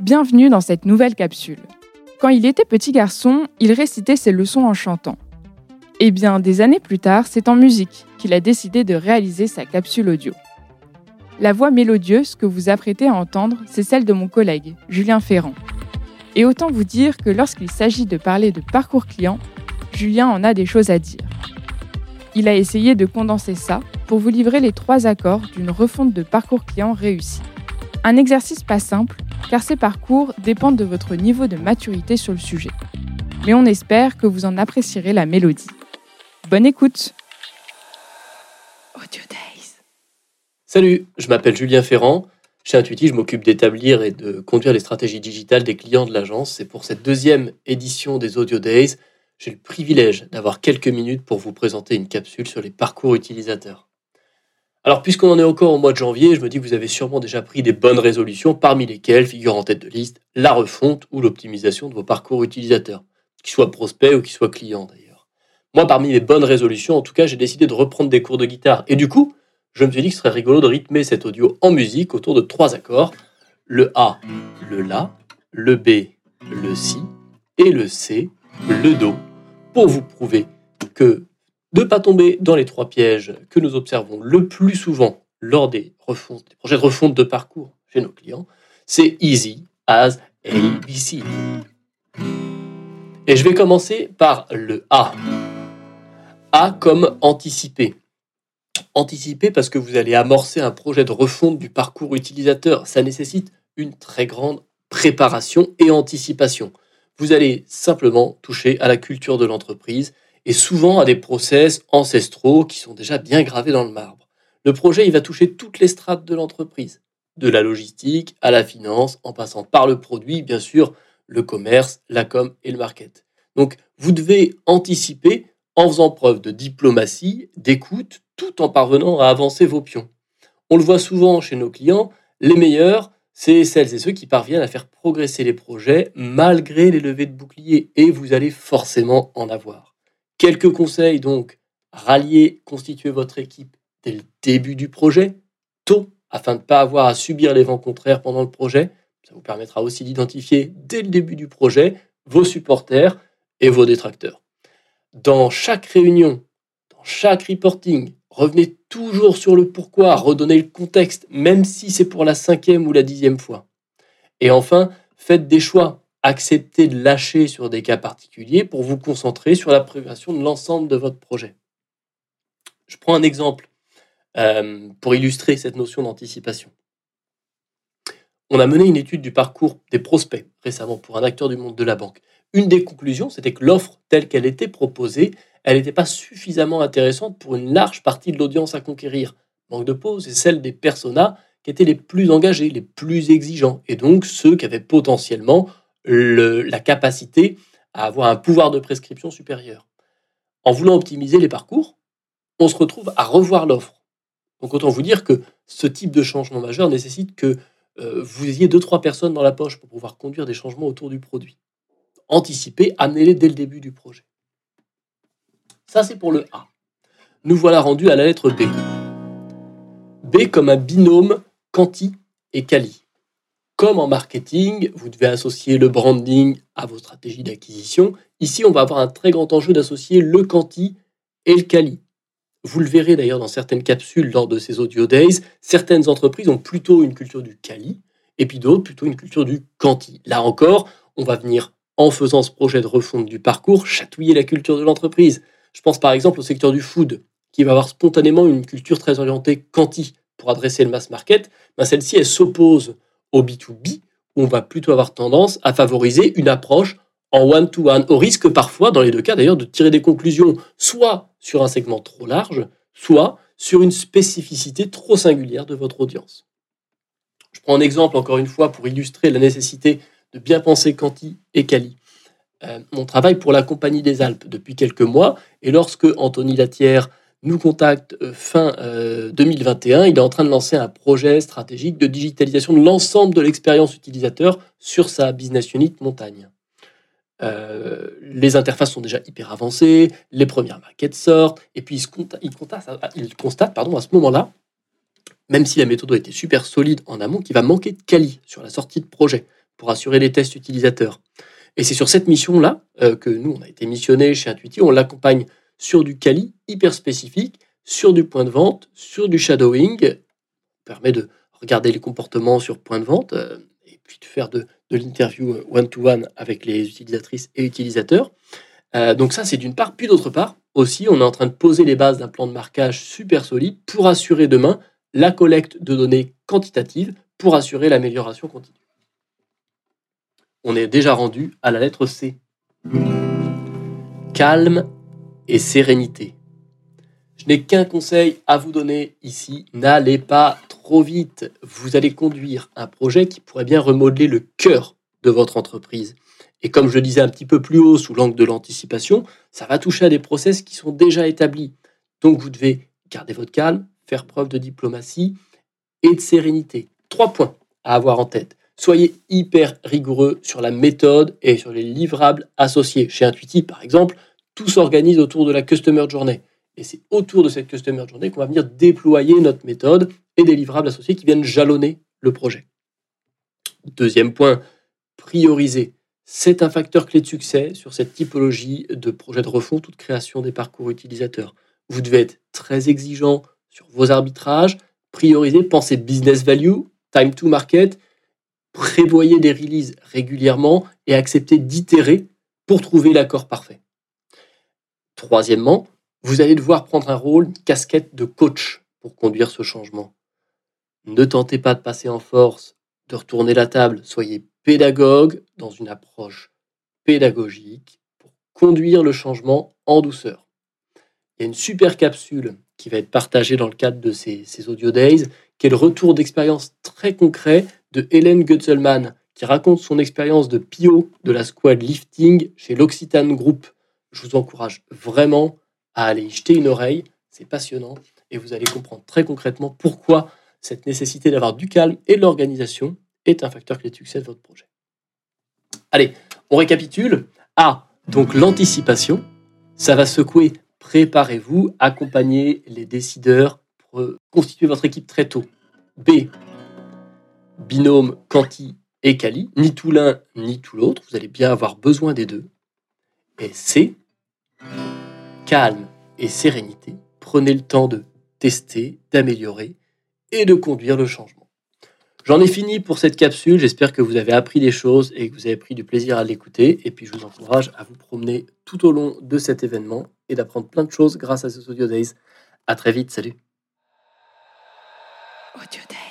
Bienvenue dans cette nouvelle capsule. Quand il était petit garçon, il récitait ses leçons en chantant. Eh bien, des années plus tard, c'est en musique qu'il a décidé de réaliser sa capsule audio. La voix mélodieuse que vous apprêtez à entendre, c'est celle de mon collègue, Julien Ferrand. Et autant vous dire que lorsqu'il s'agit de parler de parcours client, Julien en a des choses à dire. Il a essayé de condenser ça pour vous livrer les trois accords d'une refonte de parcours client réussi. Un exercice pas simple, car ces parcours dépendent de votre niveau de maturité sur le sujet. Mais on espère que vous en apprécierez la mélodie. Bonne écoute Audio Days Salut, je m'appelle Julien Ferrand. Chez Intuiti, je m'occupe d'établir et de conduire les stratégies digitales des clients de l'agence. Et pour cette deuxième édition des Audio Days, j'ai le privilège d'avoir quelques minutes pour vous présenter une capsule sur les parcours utilisateurs. Alors, puisqu'on en est encore au mois de janvier, je me dis que vous avez sûrement déjà pris des bonnes résolutions, parmi lesquelles figure en tête de liste la refonte ou l'optimisation de vos parcours utilisateurs, qu'ils soient prospects ou qu'ils soient clients d'ailleurs. Moi, parmi mes bonnes résolutions, en tout cas, j'ai décidé de reprendre des cours de guitare. Et du coup, je me suis dit que ce serait rigolo de rythmer cet audio en musique autour de trois accords le A, le La, le B, le Si et le C, le Do, pour vous prouver que ne pas tomber dans les trois pièges que nous observons le plus souvent lors des, refontes, des projets de refonte de parcours chez nos clients, c'est easy as ABC. Et je vais commencer par le A. A comme anticiper. Anticiper parce que vous allez amorcer un projet de refonte du parcours utilisateur. Ça nécessite une très grande préparation et anticipation. Vous allez simplement toucher à la culture de l'entreprise et souvent à des process ancestraux qui sont déjà bien gravés dans le marbre. Le projet, il va toucher toutes les strates de l'entreprise, de la logistique à la finance, en passant par le produit, bien sûr, le commerce, la com et le market. Donc, vous devez anticiper en faisant preuve de diplomatie, d'écoute, tout en parvenant à avancer vos pions. On le voit souvent chez nos clients, les meilleurs, c'est celles et ceux qui parviennent à faire progresser les projets malgré les levées de boucliers, et vous allez forcément en avoir. Quelques conseils donc, rallier, constituer votre équipe dès le début du projet, tôt, afin de ne pas avoir à subir les vents contraires pendant le projet. Ça vous permettra aussi d'identifier dès le début du projet vos supporters et vos détracteurs. Dans chaque réunion, dans chaque reporting, revenez toujours sur le pourquoi, redonnez le contexte, même si c'est pour la cinquième ou la dixième fois. Et enfin, faites des choix accepter de lâcher sur des cas particuliers pour vous concentrer sur la progression de l'ensemble de votre projet. Je prends un exemple euh, pour illustrer cette notion d'anticipation. On a mené une étude du parcours des prospects récemment pour un acteur du monde de la banque. Une des conclusions, c'était que l'offre telle qu'elle était proposée, elle n'était pas suffisamment intéressante pour une large partie de l'audience à conquérir. Manque de pause, c'est celle des personas qui étaient les plus engagés, les plus exigeants, et donc ceux qui avaient potentiellement la capacité à avoir un pouvoir de prescription supérieur. En voulant optimiser les parcours, on se retrouve à revoir l'offre. Donc autant vous dire que ce type de changement majeur nécessite que euh, vous ayez deux trois personnes dans la poche pour pouvoir conduire des changements autour du produit. Anticipez, amenez-les dès le début du projet. Ça c'est pour le A. Nous voilà rendus à la lettre B. B comme un binôme quanti et quali. Comme en marketing, vous devez associer le branding à vos stratégies d'acquisition. Ici, on va avoir un très grand enjeu d'associer le quanti et le quali. Vous le verrez d'ailleurs dans certaines capsules lors de ces audio days. Certaines entreprises ont plutôt une culture du quali et puis d'autres plutôt une culture du quanti. Là encore, on va venir, en faisant ce projet de refonte du parcours, chatouiller la culture de l'entreprise. Je pense par exemple au secteur du food, qui va avoir spontanément une culture très orientée quanti pour adresser le mass market. Ben, celle-ci, elle s'oppose au B2B, où on va plutôt avoir tendance à favoriser une approche en one-to-one, au risque parfois, dans les deux cas d'ailleurs, de tirer des conclusions soit sur un segment trop large, soit sur une spécificité trop singulière de votre audience. Je prends un exemple encore une fois pour illustrer la nécessité de bien penser quanti et quali. Euh, on travaille pour la Compagnie des Alpes depuis quelques mois et lorsque Anthony Latière nous contacte euh, fin 2021. Euh, Il est en train de lancer un projet stratégique de digitalisation de l'ensemble de l'expérience utilisateur sur sa business unit montagne. Euh, les interfaces sont déjà hyper avancées, les premières maquettes sortent, et puis il, constate, pardon, à ce moment-là, même si la méthode a été super solide en amont, qu'il va manquer de quali sur la sortie de projet. pour assurer les tests utilisateurs. Et c'est sur cette mission-là que nous, on a été missionné chez Intuiti. On l'accompagne sur du Kali hyper spécifique, sur du point de vente, sur du shadowing. Permet de regarder les comportements sur point de vente euh, et puis de faire de, l'interview euh, one-to-one avec les utilisatrices et utilisateurs. donc ça, c'est d'une part. Puis d'autre part, aussi, on est en train de poser les bases d'un plan de marquage super solide pour assurer demain la collecte de données quantitatives pour assurer l'amélioration continue on est déjà rendu à la lettre C. Calme et sérénité. Je n'ai qu'un conseil à vous donner ici, n'allez pas trop vite. Vous allez conduire un projet qui pourrait bien remodeler le cœur de votre entreprise. Et comme je le disais un petit peu plus haut sous l'angle de l'anticipation, ça va toucher à des process qui sont déjà établis. Donc vous devez garder votre calme, faire preuve de diplomatie et de sérénité. Trois points à avoir en tête. Soyez hyper rigoureux sur la méthode et sur les livrables associés. Chez Intuitive, par exemple, tout s'organise autour de la Customer Journey. Et c'est autour de cette Customer Journey qu'on va venir déployer notre méthode et des livrables associés qui viennent jalonner le projet. Deuxième point, prioriser. C'est un facteur clé de succès sur cette typologie de projet de refonte ou de création des parcours utilisateurs. Vous devez être très exigeant sur vos arbitrages, prioriser, penser business value, time to market prévoyez des releases régulièrement et acceptez d'itérer pour trouver l'accord parfait. Troisièmement, vous allez devoir prendre un rôle, une casquette de coach pour conduire ce changement. Ne tentez pas de passer en force, de retourner la table, soyez pédagogue dans une approche pédagogique pour conduire le changement en douceur. Il y a une super capsule qui va être partagée dans le cadre de ces, Audio Days, qui est le retour d'expérience très concret de Hélène Gutzelman, qui raconte son expérience de PIO de la squad lifting chez l'Occitane Group. Je vous encourage vraiment à aller y jeter une oreille, c'est passionnant, et vous allez comprendre très concrètement pourquoi cette nécessité d'avoir du calme et de l'organisation est un facteur clé de succès de votre projet. Allez, on récapitule. A, donc l'anticipation, ça va secouer. Préparez-vous, accompagnez les décideurs, constituez votre équipe très tôt. B, binôme Canti et Cali, ni tout l'un ni tout l'autre, vous allez bien avoir besoin des deux. Et C, calme et sérénité, prenez le temps de tester, d'améliorer et de conduire le changement. J'en ai fini pour cette capsule, j'espère que vous avez appris des choses et que vous avez pris du plaisir à l'écouter. Et puis je vous encourage à vous promener tout au long de cet événement et d'apprendre plein de choses grâce à ce Audio Days. À très vite, salut. Audio Days.